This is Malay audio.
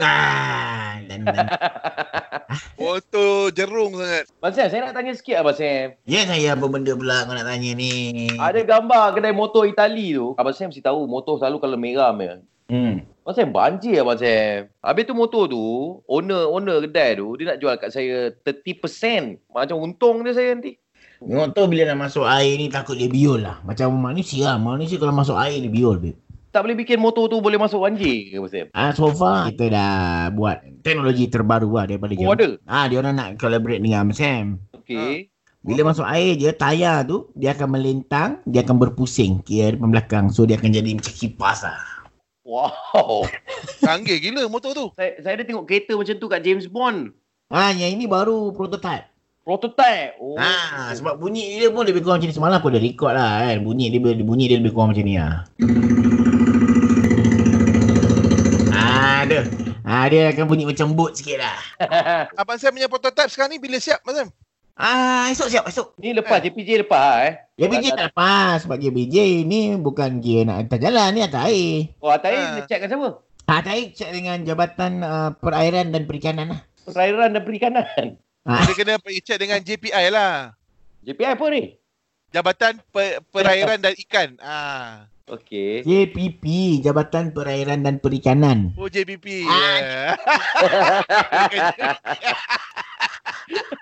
Ah, dan, dan. Motor jerung sangat. Abang Sam, saya nak tanya sikit Abang Sam. Ya saya apa benda pula kau nak tanya ni? Ada gambar kedai motor Itali tu. Abang Sam mesti tahu motor selalu kalau merah punya. Hmm. Abang Sam banjir Abang Sam. Habis tu motor tu, owner owner kedai tu, dia nak jual kat saya 30%. Macam untung dia saya nanti. Motor bila nak masuk air ni takut dia biol lah. Macam manusia lah. Manusia kalau masuk air dia biol. Babe. Tak boleh bikin motor tu boleh masuk banjir ke Sam? Ah, so far kita dah buat teknologi terbaru lah daripada Oh ada? Ah, dia orang nak collaborate dengan Abang Sam. Okay. Bila masuk air je, tayar tu, dia akan melintang, dia akan berpusing kiri depan belakang. So, dia akan jadi macam kipas lah. Wow. Canggih gila motor tu. saya, saya ada tengok kereta macam tu kat James Bond. Ah, yang ini baru prototype. Prototype. Oh. Ah, sebab bunyi dia pun lebih kurang macam ni. Semalam aku dah record lah kan. Bunyi dia, bunyi dia lebih kurang macam ni lah. Ah, ada. Ah, dia akan bunyi macam boat sikit lah. Abang Sam punya prototype sekarang ni bila siap, Abang Sam? Ah, esok siap, esok. Ni lepas, JPJ lepas lah eh. JBJ tak lepas sebab JBJ ni bukan gear nak hantar jalan ni atas air. Oh, Atai Ah. ha. check dengan siapa? Ah, atas air cek dengan Jabatan uh, Perairan dan Perikanan lah. Perairan dan Perikanan. Ah, Dia kena check dengan JPI lah. JPI apa ni? Jabatan Per- Perairan dan Ikan. Ah. Okey. JPP, Jabatan Perairan dan Perikanan. Oh JPP. Ah. Yeah.